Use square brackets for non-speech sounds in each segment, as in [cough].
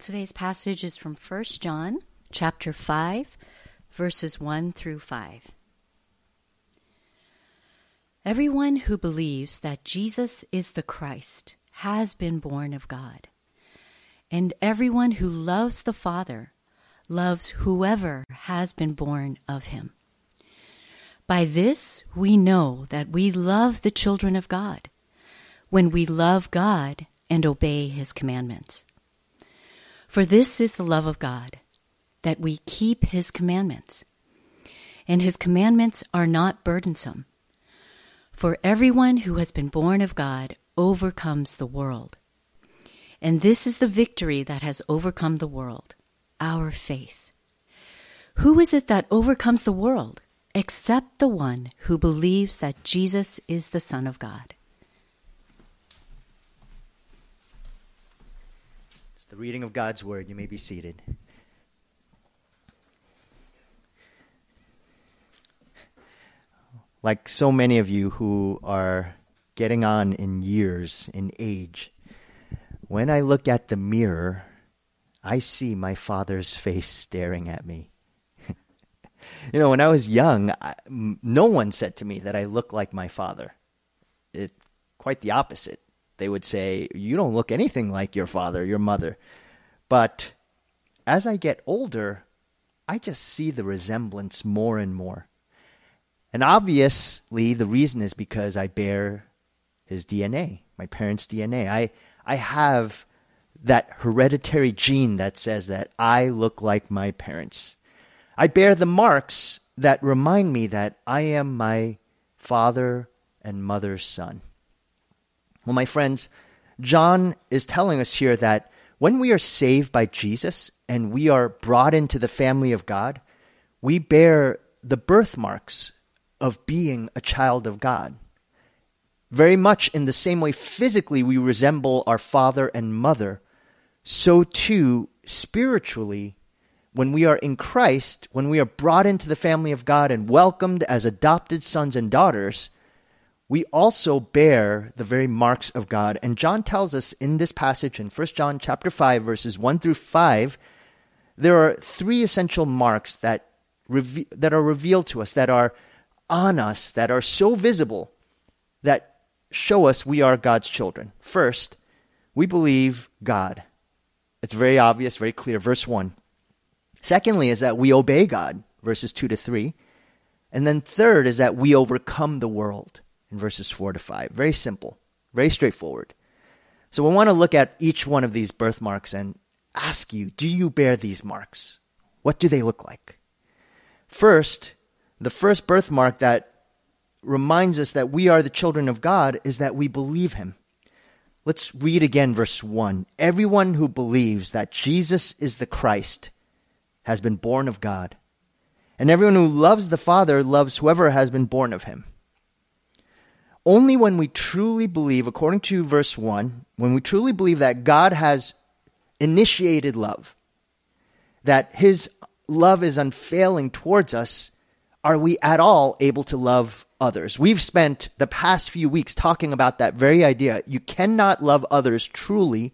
Today's passage is from 1 John chapter 5 verses 1 through 5. Everyone who believes that Jesus is the Christ has been born of God. And everyone who loves the Father loves whoever has been born of him. By this we know that we love the children of God, when we love God and obey his commandments. For this is the love of God, that we keep his commandments. And his commandments are not burdensome. For everyone who has been born of God overcomes the world. And this is the victory that has overcome the world, our faith. Who is it that overcomes the world except the one who believes that Jesus is the Son of God? The reading of God's Word. You may be seated. Like so many of you who are getting on in years, in age, when I look at the mirror, I see my father's face staring at me. [laughs] you know, when I was young, no one said to me that I look like my father. It quite the opposite. They would say, "You don't look anything like your father, your mother." But as I get older, I just see the resemblance more and more. And obviously, the reason is because I bear his DNA, my parents' DNA. I, I have that hereditary gene that says that I look like my parents. I bear the marks that remind me that I am my father and mother's son. Well, my friends, John is telling us here that when we are saved by Jesus and we are brought into the family of God, we bear the birthmarks of being a child of God. Very much in the same way, physically, we resemble our father and mother, so too, spiritually, when we are in Christ, when we are brought into the family of God and welcomed as adopted sons and daughters, we also bear the very marks of God. And John tells us in this passage in 1 John chapter 5 verses 1 through 5, there are three essential marks that reve- that are revealed to us that are on us that are so visible that show us we are God's children. First, we believe God. It's very obvious, very clear. Verse 1. Secondly, is that we obey God, verses 2 to 3. And then third is that we overcome the world, in verses 4 to 5. Very simple, very straightforward. So we want to look at each one of these birthmarks and ask you do you bear these marks? What do they look like? First, the first birthmark that reminds us that we are the children of God is that we believe him. Let's read again verse 1. Everyone who believes that Jesus is the Christ has been born of God. And everyone who loves the Father loves whoever has been born of him. Only when we truly believe, according to verse 1, when we truly believe that God has initiated love, that his love is unfailing towards us, are we at all able to love others? We've spent the past few weeks talking about that very idea. You cannot love others truly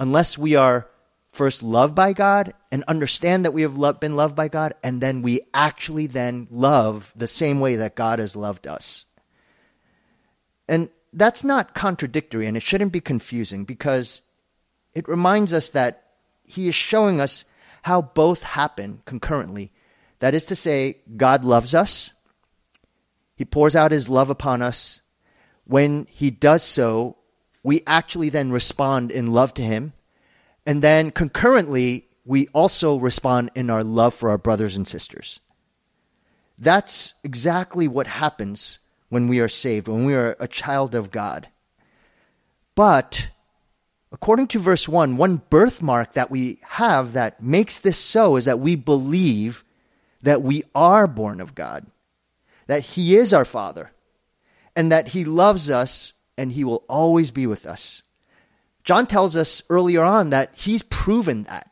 unless we are first loved by God and understand that we have been loved by God, and then we actually then love the same way that God has loved us. And that's not contradictory, and it shouldn't be confusing because it reminds us that He is showing us how both happen concurrently that is to say, God loves us. He pours out his love upon us. When he does so, we actually then respond in love to him. And then concurrently, we also respond in our love for our brothers and sisters. That's exactly what happens when we are saved, when we are a child of God. But according to verse 1, one birthmark that we have that makes this so is that we believe that we are born of God, that He is our Father, and that He loves us and He will always be with us. John tells us earlier on that He's proven that.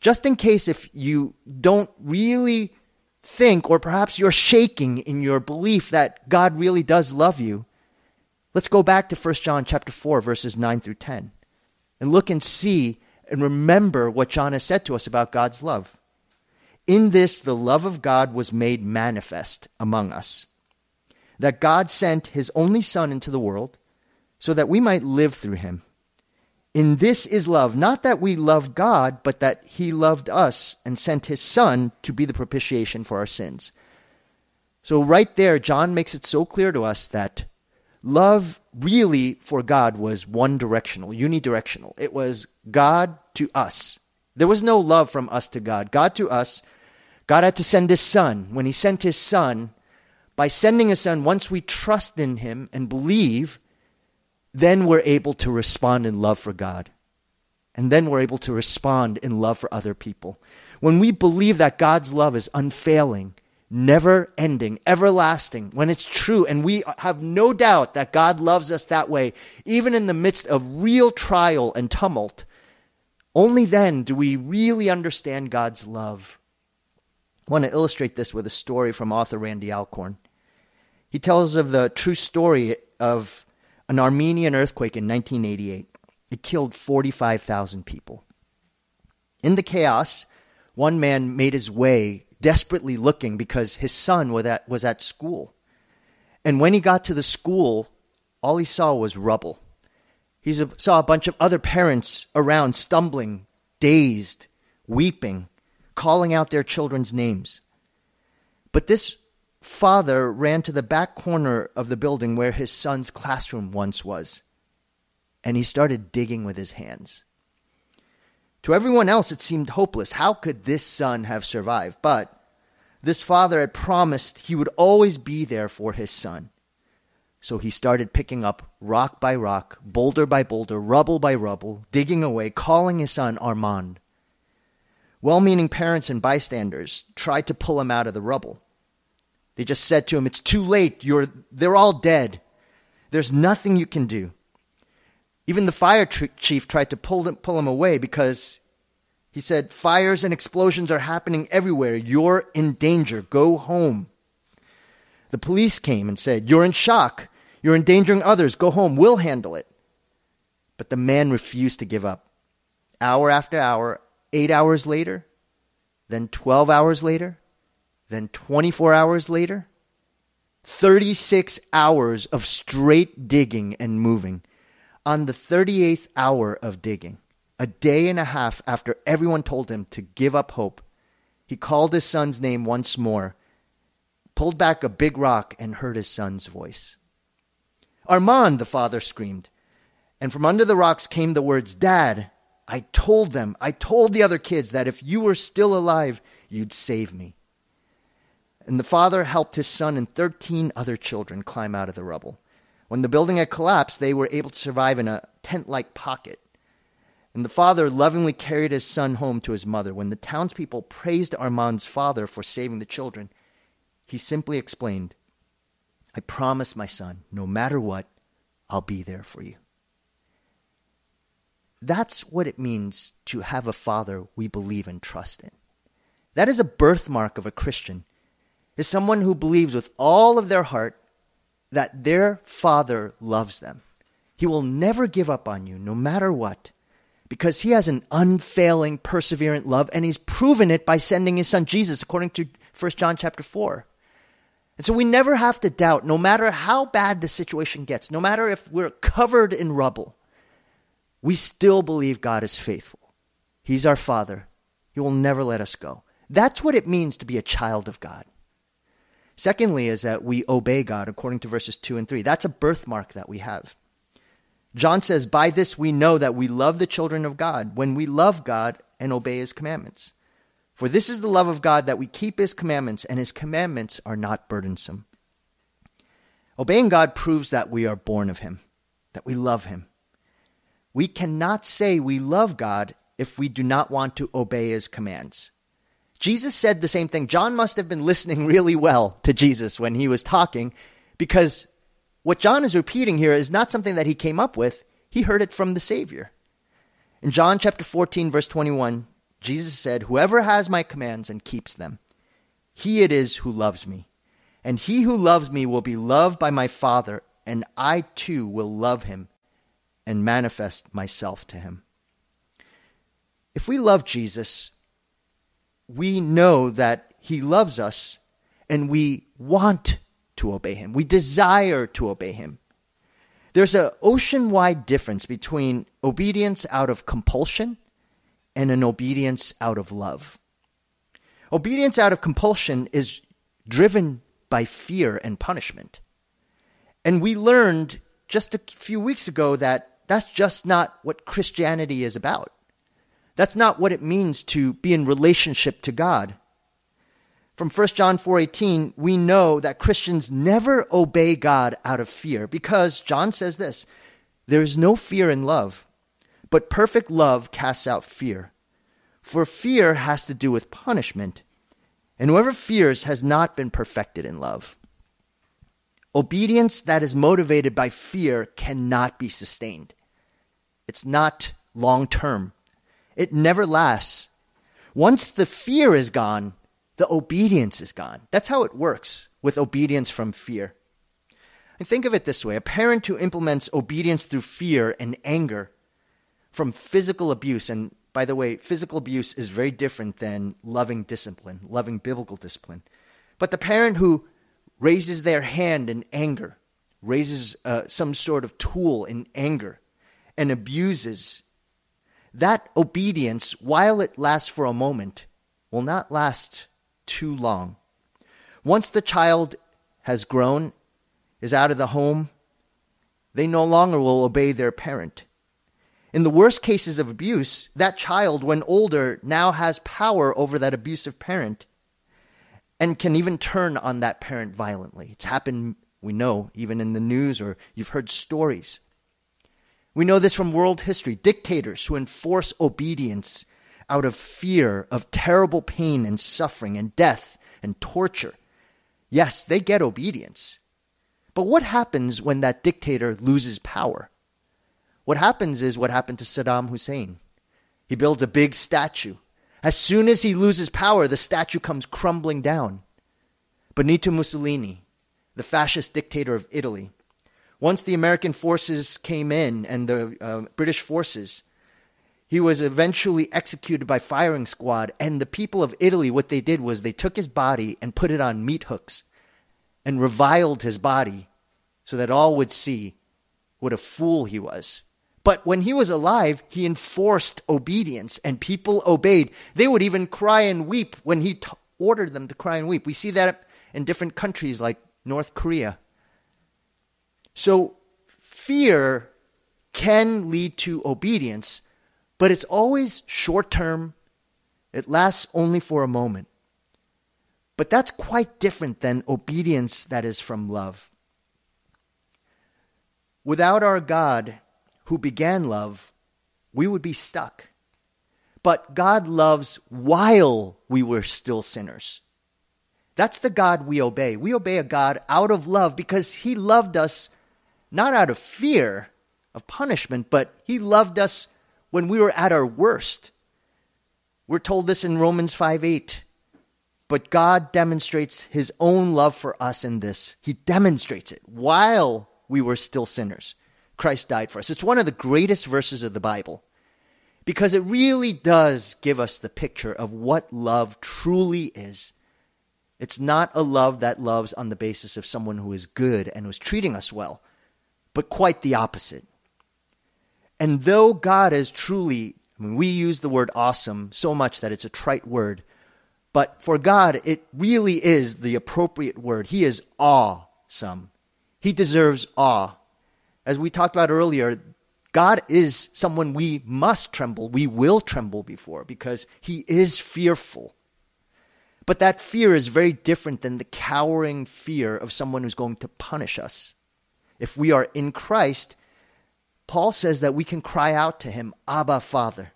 Just in case if you don't really think, or perhaps you're shaking in your belief that God really does love you, let's go back to 1 John chapter 4, verses 9 through 10, and look and see and remember what John has said to us about God's love. In this, the love of God was made manifest among us. That God sent his only Son into the world so that we might live through him. In this is love, not that we love God, but that he loved us and sent his Son to be the propitiation for our sins. So, right there, John makes it so clear to us that love really for God was one directional, unidirectional. It was God to us. There was no love from us to God. God to us, God had to send his son. When he sent his son, by sending his son, once we trust in him and believe, then we're able to respond in love for God. And then we're able to respond in love for other people. When we believe that God's love is unfailing, never ending, everlasting, when it's true, and we have no doubt that God loves us that way, even in the midst of real trial and tumult, only then do we really understand God's love. I want to illustrate this with a story from author Randy Alcorn. He tells of the true story of an Armenian earthquake in 1988. It killed 45,000 people. In the chaos, one man made his way desperately looking because his son was at, was at school. And when he got to the school, all he saw was rubble. He saw a bunch of other parents around stumbling, dazed, weeping, calling out their children's names. But this father ran to the back corner of the building where his son's classroom once was, and he started digging with his hands. To everyone else, it seemed hopeless. How could this son have survived? But this father had promised he would always be there for his son. So he started picking up rock by rock, boulder by boulder, rubble by rubble, digging away, calling his son Armand. Well meaning parents and bystanders tried to pull him out of the rubble. They just said to him, It's too late. You're, they're all dead. There's nothing you can do. Even the fire chief tried to pull him, pull him away because he said, Fires and explosions are happening everywhere. You're in danger. Go home. The police came and said, You're in shock. You're endangering others. Go home. We'll handle it. But the man refused to give up. Hour after hour, eight hours later, then 12 hours later, then 24 hours later, 36 hours of straight digging and moving. On the 38th hour of digging, a day and a half after everyone told him to give up hope, he called his son's name once more, pulled back a big rock, and heard his son's voice. Armand, the father screamed. And from under the rocks came the words, Dad, I told them, I told the other kids that if you were still alive, you'd save me. And the father helped his son and 13 other children climb out of the rubble. When the building had collapsed, they were able to survive in a tent like pocket. And the father lovingly carried his son home to his mother. When the townspeople praised Armand's father for saving the children, he simply explained, I promise, my son, no matter what, I'll be there for you. That's what it means to have a father we believe and trust in. That is a birthmark of a Christian, is someone who believes with all of their heart that their father loves them. He will never give up on you, no matter what because he has an unfailing, perseverant love, and he's proven it by sending his son Jesus, according to 1 John chapter 4. And so we never have to doubt, no matter how bad the situation gets, no matter if we're covered in rubble, we still believe God is faithful. He's our Father. He will never let us go. That's what it means to be a child of God. Secondly, is that we obey God according to verses 2 and 3. That's a birthmark that we have. John says, By this we know that we love the children of God, when we love God and obey his commandments. For this is the love of God that we keep his commandments, and his commandments are not burdensome. Obeying God proves that we are born of him, that we love him. We cannot say we love God if we do not want to obey his commands. Jesus said the same thing. John must have been listening [laughs] really well to Jesus when he was talking because what John is repeating here is not something that he came up with, he heard it from the Savior. In John chapter 14, verse 21, Jesus said, Whoever has my commands and keeps them, he it is who loves me. And he who loves me will be loved by my Father, and I too will love him and manifest myself to him. if we love Jesus, we know that he loves us and we want to obey him. We desire to obey him. There's an ocean wide difference between obedience out of compulsion and an obedience out of love. Obedience out of compulsion is driven by fear and punishment. And we learned just a few weeks ago that that's just not what Christianity is about. That's not what it means to be in relationship to God. From 1 John 4:18, we know that Christians never obey God out of fear because John says this, there is no fear in love, but perfect love casts out fear. For fear has to do with punishment, and whoever fears has not been perfected in love. Obedience that is motivated by fear cannot be sustained. It's not long term. It never lasts. Once the fear is gone, the obedience is gone. That's how it works with obedience from fear. And think of it this way a parent who implements obedience through fear and anger from physical abuse, and by the way, physical abuse is very different than loving discipline, loving biblical discipline. But the parent who raises their hand in anger, raises uh, some sort of tool in anger, and abuses, that obedience, while it lasts for a moment, will not last too long. Once the child has grown, is out of the home, they no longer will obey their parent. In the worst cases of abuse, that child, when older, now has power over that abusive parent and can even turn on that parent violently. It's happened, we know, even in the news or you've heard stories. We know this from world history dictators who enforce obedience out of fear of terrible pain and suffering and death and torture. Yes, they get obedience. But what happens when that dictator loses power? What happens is what happened to Saddam Hussein. He builds a big statue. As soon as he loses power, the statue comes crumbling down. Benito Mussolini, the fascist dictator of Italy, once the American forces came in and the uh, British forces, he was eventually executed by firing squad. And the people of Italy, what they did was they took his body and put it on meat hooks and reviled his body so that all would see what a fool he was. But when he was alive, he enforced obedience and people obeyed. They would even cry and weep when he t- ordered them to cry and weep. We see that in different countries like North Korea. So fear can lead to obedience, but it's always short term. It lasts only for a moment. But that's quite different than obedience that is from love. Without our God, who began love, we would be stuck. But God loves while we were still sinners. That's the God we obey. We obey a God out of love because He loved us not out of fear of punishment, but He loved us when we were at our worst. We're told this in Romans 5 8. But God demonstrates His own love for us in this. He demonstrates it while we were still sinners. Christ died for us. It's one of the greatest verses of the Bible because it really does give us the picture of what love truly is. It's not a love that loves on the basis of someone who is good and who's treating us well but quite the opposite. And though God is truly, I mean, we use the word awesome so much that it's a trite word, but for God, it really is the appropriate word. He is awesome. He deserves awe. As we talked about earlier, God is someone we must tremble, we will tremble before because he is fearful. But that fear is very different than the cowering fear of someone who's going to punish us if we are in Christ, Paul says that we can cry out to him, Abba, Father.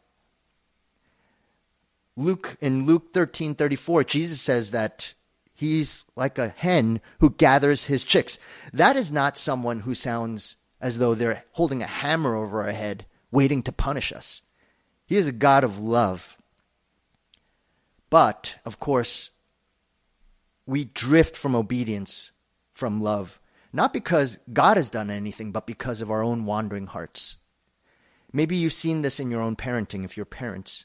Luke in Luke 13 34, Jesus says that he's like a hen who gathers his chicks. That is not someone who sounds as though they're holding a hammer over our head, waiting to punish us. He is a God of love. But, of course, we drift from obedience from love. Not because God has done anything, but because of our own wandering hearts. Maybe you've seen this in your own parenting if you're parents.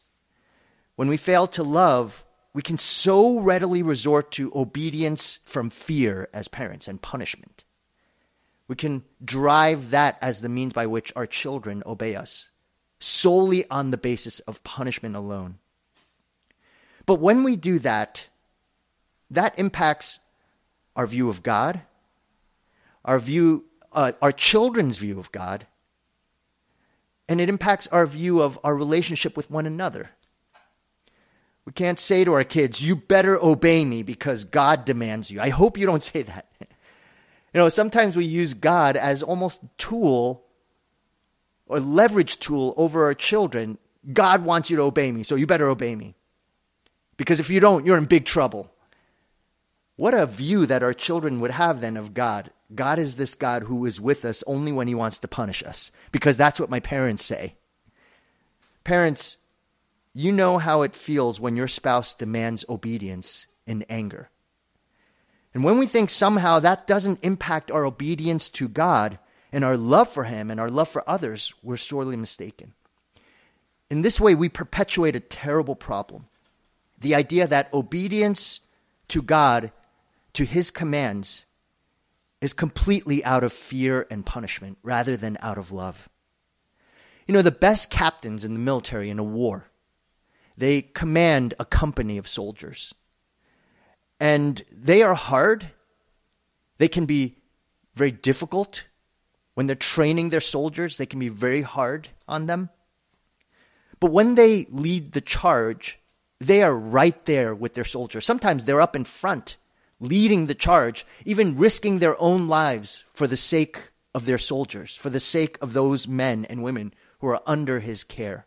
when we fail to love, we can so readily resort to obedience from fear as parents and punishment. We can drive that as the means by which our children obey us, solely on the basis of punishment alone. But when we do that, that impacts our view of God, our view, uh, our children's view of God, and it impacts our view of our relationship with one another. We can't say to our kids, you better obey me because God demands you. I hope you don't [laughs] say that. You know, sometimes we use God as almost tool or leverage tool over our children. God wants you to obey me, so you better obey me. Because if you don't, you're in big trouble. What a view that our children would have then of God. God is this God who is with us only when he wants to punish us, because that's what my parents say. Parents, you know how it feels when your spouse demands obedience in anger. And when we think somehow that doesn't impact our obedience to God and our love for Him and our love for others, we're sorely mistaken. In this way, we perpetuate a terrible problem. The idea that obedience to God, to His commands, is completely out of fear and punishment rather than out of love. You know, the best captains in the military in a war, they command a company of soldiers and they are hard. They can be very difficult. When they're training their soldiers, they can be very hard on them. But when they lead the charge, they are right there with their soldiers. Sometimes they're up in front, leading the charge, even risking their own lives for the sake of their soldiers, for the sake of those men and women who are under his care.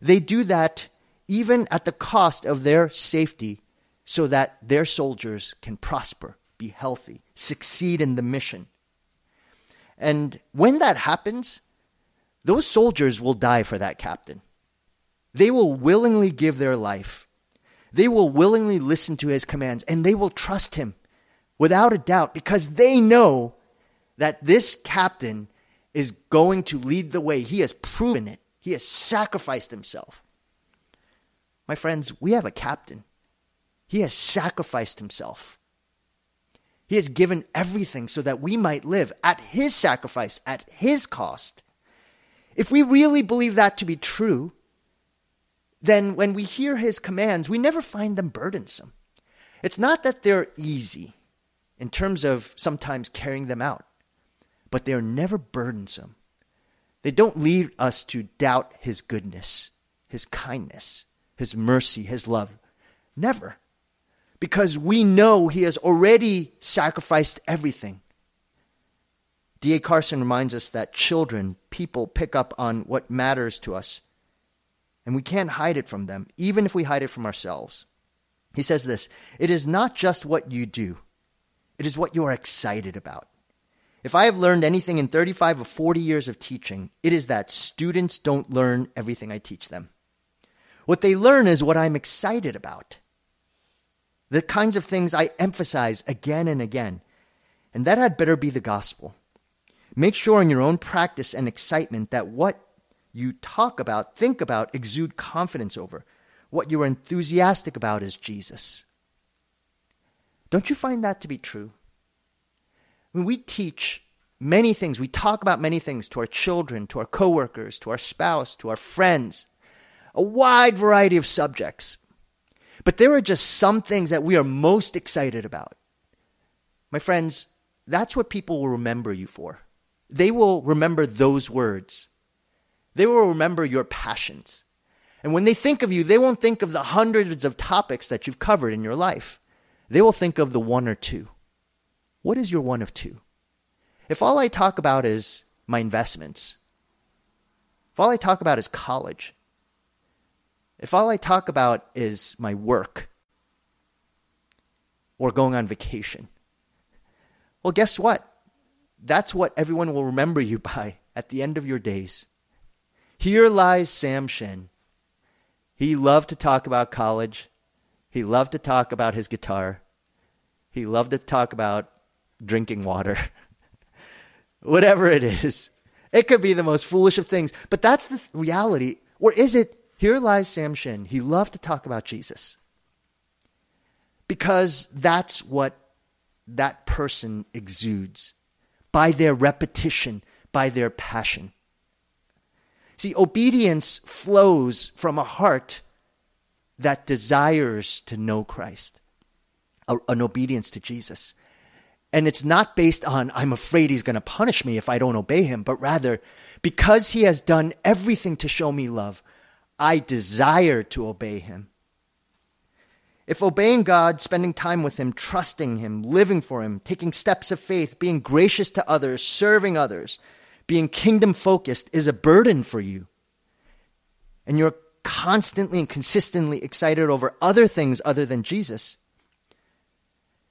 They do that even at the cost of their safety so that their soldiers can prosper, be healthy, succeed in the mission. And when that happens, those soldiers will die for that captain. They will willingly give their life. They will willingly listen to his commands and they will trust him without a doubt because they know that this captain is going to lead the way. He has proven it, he has sacrificed himself. My friends, we have a captain. He has sacrificed himself. He has given everything so that we might live at his sacrifice, at his cost. If we really believe that to be true, then when we hear his commands, we never find them burdensome. It's not that they're easy in terms of sometimes carrying them out, but they're never burdensome. They don't lead us to doubt his goodness, his kindness, his mercy, his love. Never because we know he has already sacrificed everything. D.A. Carson reminds us that children, people pick up on what matters to us, and we can't hide it from them, even if we hide it from ourselves. He says this It is not just what you do, it is what you are excited about. If I have learned anything in 35 or 40 years of teaching, it is that students don't learn everything I teach them. What they learn is what I'm excited about the kinds of things I emphasize again and again. And that had better be the gospel. Make sure in your own practice and excitement that what you talk about, think about, exude confidence over. What you are enthusiastic about is Jesus. Don't you find that to be true? When we teach many things, we talk about many things to our children, to our coworkers, to our spouse, to our friends, a wide variety of subjects. But there are just some things that we are most excited about. My friends, that's what people will remember you for. They will remember those words. They will remember your passions. And when they think of you, they won't think of the hundreds of topics that you've covered in your life. They will think of the one or two. What is your one of two? If all I talk about is my investments, if all I talk about is college, if all I talk about is my work or going on vacation, well, guess what? That's what everyone will remember you [laughs] by at the end of your days. Here lies Sam Shin. He loved to talk about college. He loved to talk about his guitar. He loved to talk about drinking water. [laughs] Whatever it is. It could be the most foolish of things, but that's the reality. Or is it Here lies Sam Shin. He loved to talk about Jesus because that's what that person exudes by their repetition, by their passion. See, obedience flows from a heart that desires to know Christ, an obedience to Jesus. And it's not based on, I'm afraid he's going to punish me if I don't obey him, but rather, because he has done everything to show me love, I desire to obey him. If obeying God, spending time with Him, trusting Him, living for Him, taking steps of faith, being gracious to others, serving others, being kingdom focused is a burden for you, and you're constantly and consistently excited over other things other than Jesus,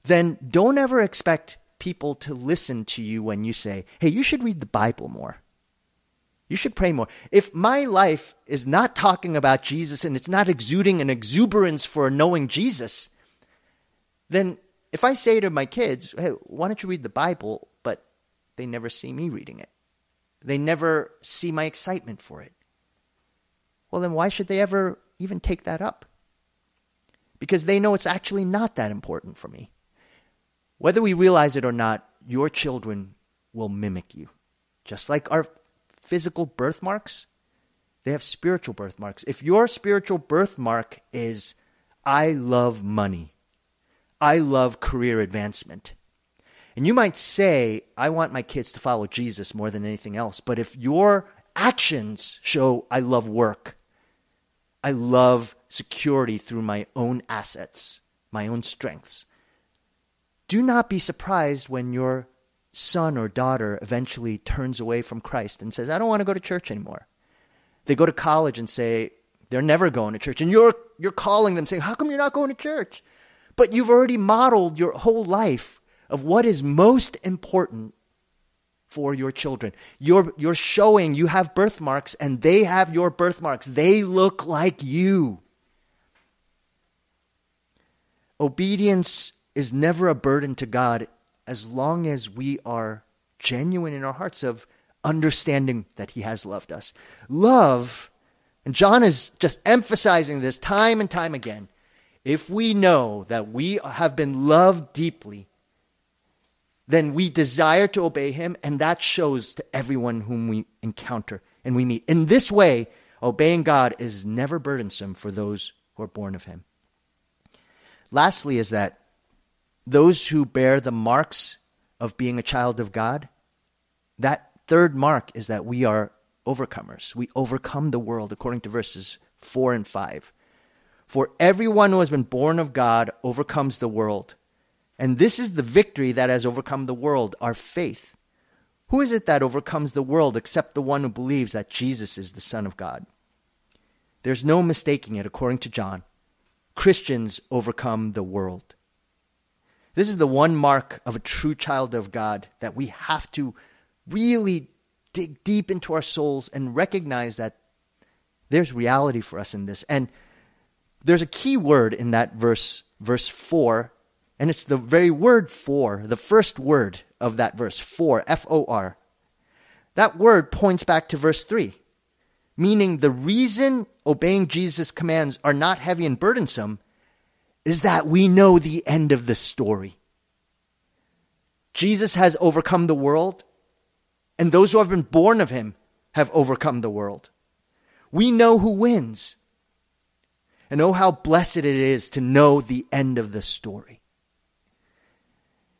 then don't ever expect people to listen to you when you say, hey, you should read the Bible more. You should pray more. If my life is not talking about Jesus and it's not exuding an exuberance for knowing Jesus, then if I say to my kids, hey, why don't you read the Bible? But they never see me reading it, they never see my excitement for it. Well, then why should they ever even take that up? Because they know it's actually not that important for me. Whether we realize it or not, your children will mimic you. Just like our physical birthmarks, they have spiritual birthmarks. If your spiritual birthmark is, I love money, I love career advancement, and you might say, I want my kids to follow Jesus more than anything else, but if your actions show, I love work, I love security through my own assets, my own strengths, do not be surprised when your son or daughter eventually turns away from Christ and says, I don't want to go to church anymore. They go to college and say, they're never going to church. And you're, you're calling them saying, How come you're not going to church? But you've already modeled your whole life of what is most important for your children. You're, you're showing you have birthmarks and they have your birthmarks. They look like you. Obedience is never a burden to God as long as we are genuine in our hearts of understanding that He has loved us. Love, and John is just emphasizing this time and time again. If we know that we have been loved deeply, then we desire to obey Him, and that shows to everyone whom we encounter and we meet. In this way, obeying God is never burdensome for those who are born of Him. Lastly, is that those who bear the marks of being a child of God, that third mark is that we are overcomers. We overcome the world, according to verses 4 and 5. For everyone who has been born of God overcomes the world. And this is the victory that has overcome the world, our faith. Who is it that overcomes the world except the one who believes that Jesus is the Son of God? There's no mistaking it, according to John. Christians overcome the world. This is the one mark of a true child of God that we have to really dig deep into our souls and recognize that there's reality for us in this. And there's a key word in that verse, verse 4, and it's the very word for, the first word of that verse, for, F O R. That word points back to verse 3, meaning the reason obeying Jesus' commands are not heavy and burdensome is that we know the end of the story. Jesus has overcome the world, and those who have been born of him have overcome the world. We know who wins. And oh, how blessed it is to know the end of the story.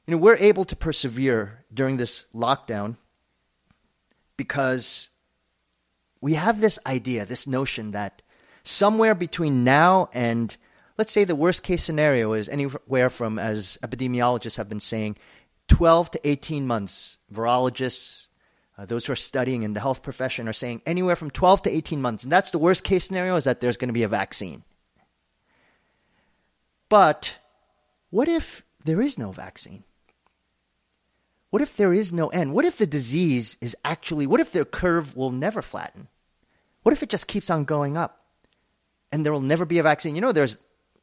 You know, we're able to persevere during this lockdown because we have this idea, this notion that somewhere between now and let's say the worst case scenario is anywhere from, as epidemiologists have been saying, 12 to 18 months. Virologists, uh, those who are studying in the health profession, are saying anywhere from 12 to 18 months. And that's the worst case scenario is that there's going to be a vaccine. But what if there is no vaccine? What if there is no end? What if the disease is actually, what if the curve will never flatten? What if it just keeps on going up and there will never be a vaccine? You know, there's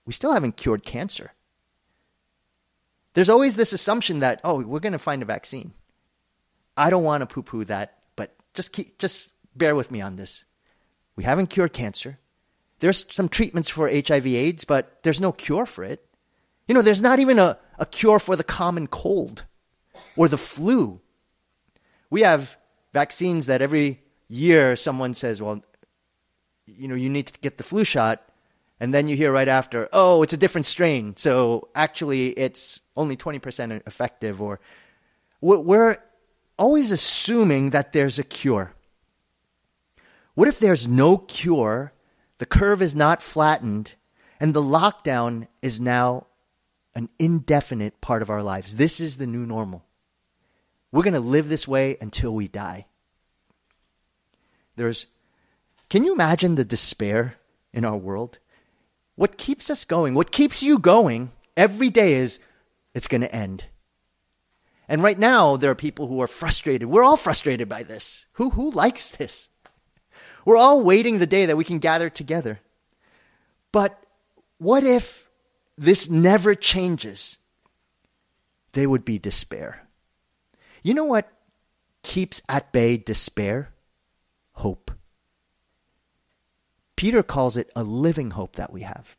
we still haven't cured cancer. There's always this assumption that, oh, we're going to find a vaccine. I don't want to poo poo that, but just, keep, just bear with me on this. We haven't cured cancer. there's some treatments for HIV AIDS, but there's no cure for it. You know, there's not even a, a cure for the common cold or the flu. We have vaccines that every year someone says, well, you know, you need to get the flu shot. And then you hear right after, oh, it's a different strain. So actually, it's only 20% effective. Or we're always assuming that there's a cure. What if there's no cure, the curve is not flattened, and the lockdown is now an indefinite part of our lives? This is the new normal. We're going to live this way until we die. There's Can you imagine the despair in our world? What keeps us going, what keeps you going every day is it's going to end. And right now there are people who are frustrated. We're all frustrated by this. Who who likes this? We're all waiting the day that we can gather together. But what if this never changes? There would be despair. You know what keeps at bay despair? Hope. Peter calls it a living hope that we have.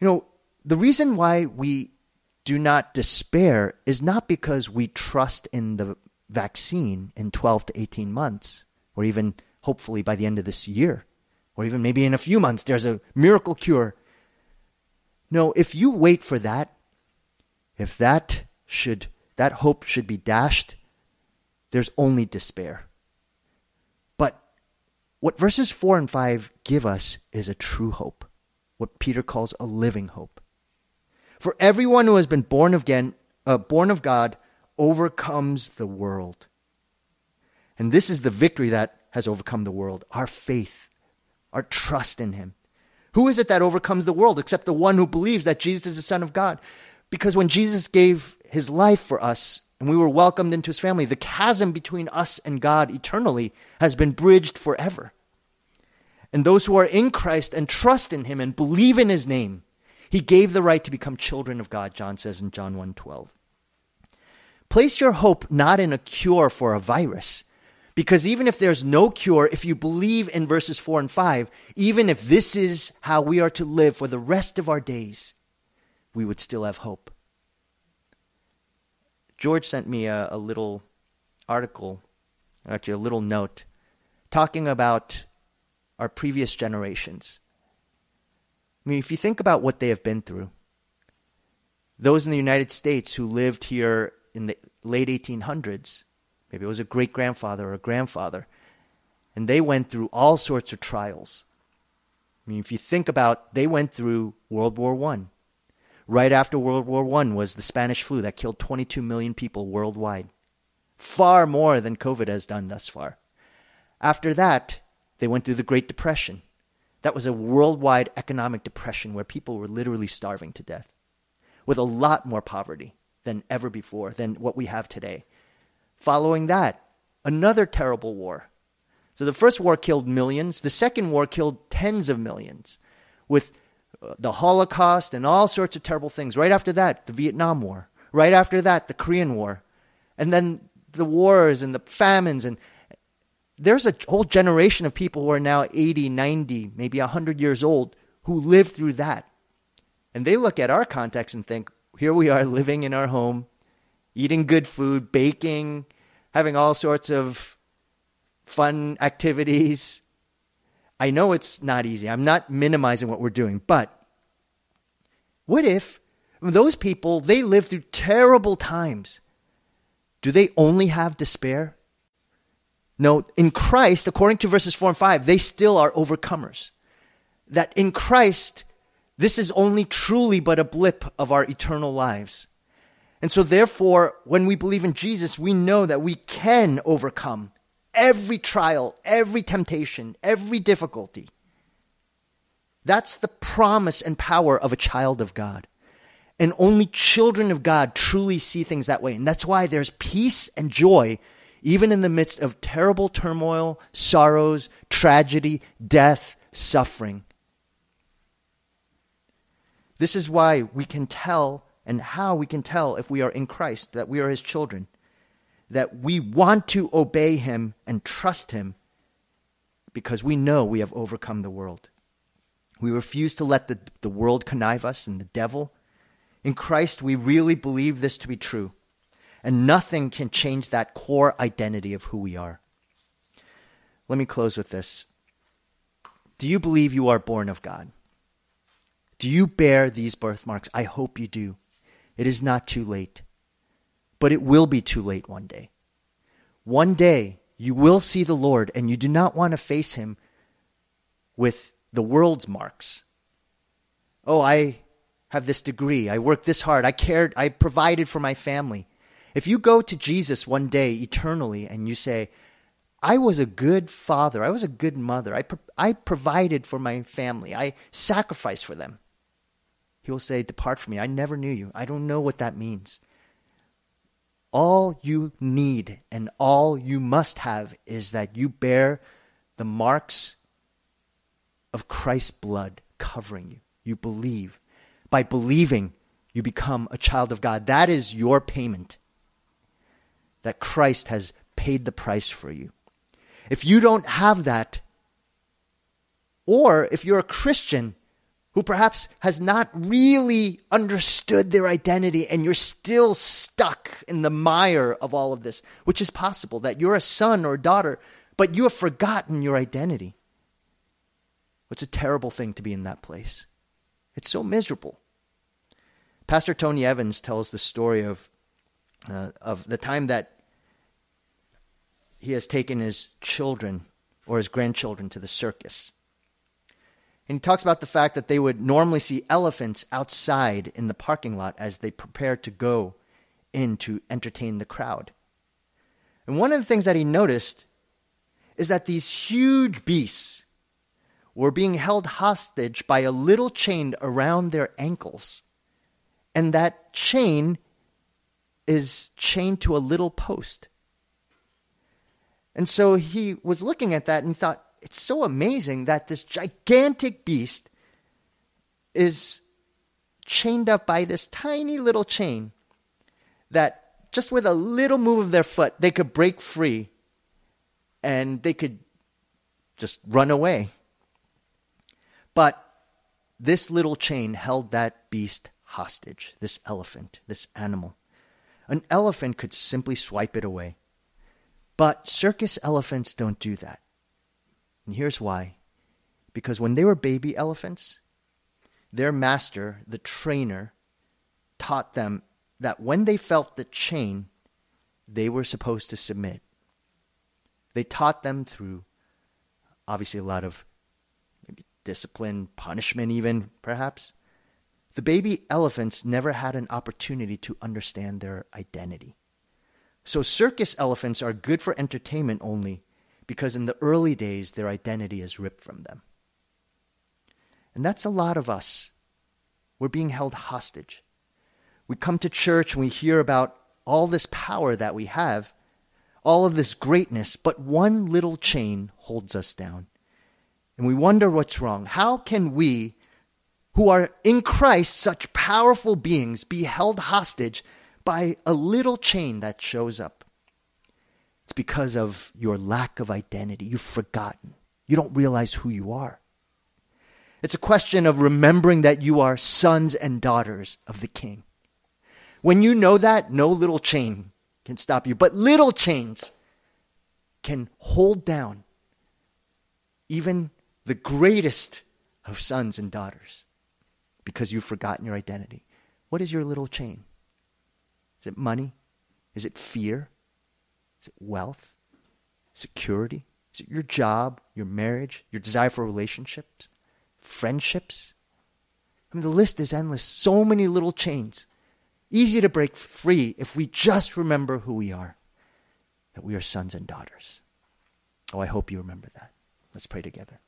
You know, the reason why we do not despair is not because we trust in the vaccine in 12 to 18 months, or even hopefully by the end of this year, or even maybe in a few months, there's a miracle cure. No, if you wait for that, if that should that hope should be dashed, there's only despair. But what verses 4 and 5 give us is a true hope, what Peter calls a living hope. For everyone who has been born again, uh, born of God, overcomes the world. And this is the victory that has overcome the world our faith, our trust in Him. Who is it that overcomes the world except the one who believes that Jesus is the Son of God? Because when Jesus gave his life for us and we were welcomed into his family, the chasm between us and God eternally has been bridged forever. And those who are in Christ and trust in him and believe in his name, he gave the right to become children of God, John says in John 1:12. Place your hope not in a cure for a virus, because even if there's no cure, if you believe in verses 4 and 5, even if this is how we are to live for the rest of our days, we would still have hope. George sent me a, a little article, actually, a little note, talking about our previous generations. I mean, if you think about what they have been through, those in the United States who lived here in the late 1800s, maybe it was a great grandfather or a grandfather, and they went through all sorts of trials. I mean, if you think about, they went through World War One. Right after World War I was the Spanish flu that killed 22 million people worldwide, far more than COVID has done thus far. After that, they went through the Great Depression. That was a worldwide economic depression where people were literally starving to death, with a lot more poverty than ever before, than what we have today. Following that, another terrible war. So the first war killed millions, the second war killed tens of millions, with uh, the Holocaust and all sorts of terrible things. Right after that, the Vietnam War. Right after that, the Korean War. And then the wars and the famines. And there's a whole generation of people who are now 80, 90, maybe 100 years old who lived through that. And they look at our context and think, here we are living in our home, eating good food, baking, having all sorts of fun activities, I know it's not easy. I'm not minimizing what we're doing, but what if those people, they live through terrible times? Do they only have despair? No, in Christ, according to verses 4 and 5, they still are overcomers. That in Christ, this is only truly but a blip of our eternal lives. And so, therefore, when we believe in Jesus, we know that we can overcome every trial, every temptation, every difficulty. That's the promise and power of a child of God. And only children of God truly see things that way. And that's why there's peace and joy even in the midst of terrible turmoil, sorrows, tragedy, death, suffering. This is why we can tell and how we can tell if we are in Christ that we are his children that we want to obey him and trust him because we know we have overcome the world. We refuse to let the, the world connive us and the devil. In Christ, we really believe this to be true, and nothing can change that core identity of who we are. Let me close with this. Do you believe you are born of God? Do you bear these birthmarks? I hope you do. It is not too late, but it will be too late one day. One day, you will see the Lord, and you do not want to face him with the world's marks. Oh, I have this degree. I worked this hard. I cared. I provided for my family. If you go to Jesus one day eternally and you say, I was a good father. I was a good mother. I, pro- I provided for my family. I sacrificed for them. He will say, Depart from me. I never knew you. I don't know what that means. All you need and all you must have is that you bear the marks of Christ's blood covering you. You believe. By believing, you become a child of God. That is your payment. That Christ has paid the price for you. If you don't have that, or if you're a Christian who perhaps has not really understood their identity and you're still stuck in the mire of all of this, which is possible that you're a son or daughter, but you have forgotten your identity. It's a terrible thing to be in that place. It's so miserable. Pastor Tony Evans tells the story of, uh, of the time that he has taken his children or his grandchildren to the circus. And he talks about the fact that they would normally see elephants outside in the parking lot as they prepare to go in to entertain the crowd. And one of the things that he noticed is that these huge beasts were being held hostage by a little chain around their ankles. And that chain is chained to a little post. And so he was looking at that and he thought, it's so amazing that this gigantic beast is chained up by this tiny little chain that just with a little move of their foot, they could break free and they could just run away. But this little chain held that beast hostage, this elephant, this animal. An elephant could simply swipe it away. But circus elephants don't do that. And here's why because when they were baby elephants, their master, the trainer, taught them that when they felt the chain, they were supposed to submit. They taught them through obviously a lot of maybe discipline, punishment, even perhaps. The baby elephants never had an opportunity to understand their identity. So, circus elephants are good for entertainment only because in the early days, their identity is ripped from them. And that's a lot of us. We're being held hostage. We come to church and we hear about all this power that we have, all of this greatness, but one little chain holds us down. And we wonder what's wrong. How can we, who are in Christ such powerful beings, be held hostage by a little chain that shows up? It's because of your lack of identity. You've forgotten. You don't realize who you are. It's a question of remembering that you are sons and daughters of the King. When you know that, no little chain can stop you, but little chains can hold down even the greatest of sons and daughters because you've forgotten your identity. What is your little chain? Is it money? Is it fear? Is it wealth? Security? Is it your job, your marriage, your desire for relationships, friendships? I mean, the list is endless. So many little chains. Easy to break free if we just remember who we are that we are sons and daughters. Oh, I hope you remember that. Let's pray together.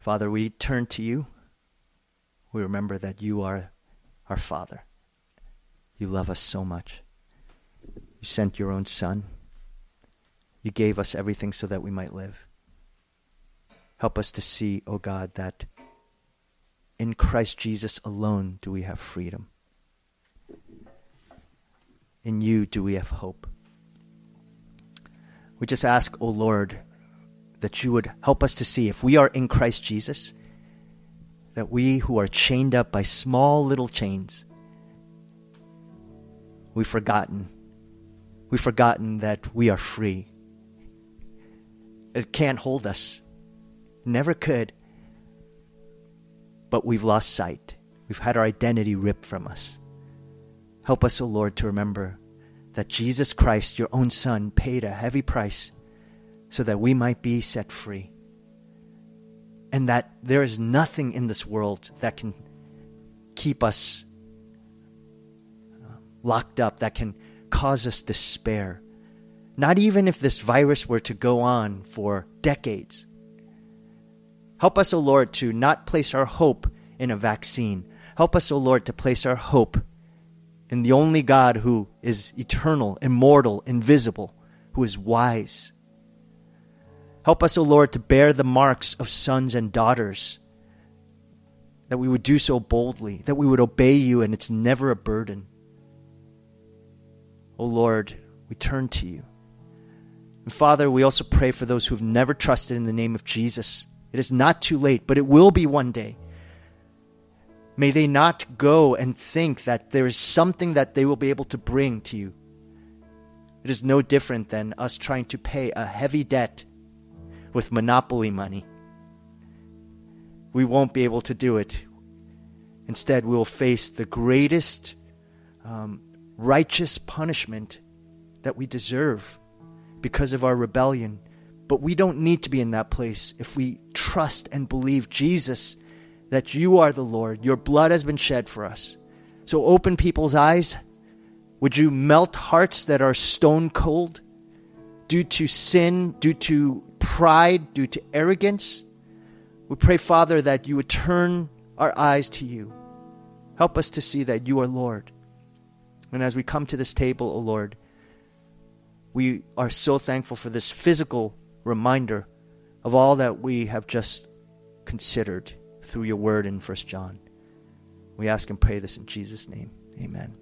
Father, we turn to you we remember that you are our Father. You love us so much. You sent your own Son. You gave us everything so that we might live. Help us to see, O oh God, that in Christ Jesus alone do we have freedom. In you do we have hope. We just ask, O oh Lord, that you would help us to see if we are in Christ Jesus, that we who are chained up by small little chains, we've forgotten. We've forgotten that we are free. It can't hold us. Never could. But we've lost sight. We've had our identity ripped from us. Help us, O oh Lord, to remember that Jesus Christ, your own Son, paid a heavy price so that we might be set free. And that there is nothing in this world that can keep us uh, locked up, that can cause us despair. Not even if this virus were to go on for decades. Help us, O Lord, to not place our hope in a vaccine. Help us, O Lord, to place our hope in the only God who is eternal, immortal, invisible, who is wise. Help us, O Lord, to bear the marks of sons and daughters, that we would do so boldly, that we would obey you, and it's never a burden. O Lord, we turn to you. And Father, we also pray for those who have never trusted in the name of Jesus. It is not too late, but it will be one day. May they not go and think that there is something that they will be able to bring to you. It is no different than us trying to pay a heavy debt with monopoly money. We won't be able to do it. Instead, we will face the greatest um, righteous punishment that we deserve because of our rebellion. But we don't need to be in that place if we trust and believe Jesus that you are the Lord. Your blood has been shed for us. So open people's eyes. Would you melt hearts that are stone cold due to sin, due to pride, due to arrogance? We pray, Father, that you would turn our eyes to you. Help us to see that you are Lord. And as we come to this table, O oh Lord, we are so thankful for this physical reminder of all that we have just considered through your word in 1 John. We ask and pray this in Jesus' name. Amen.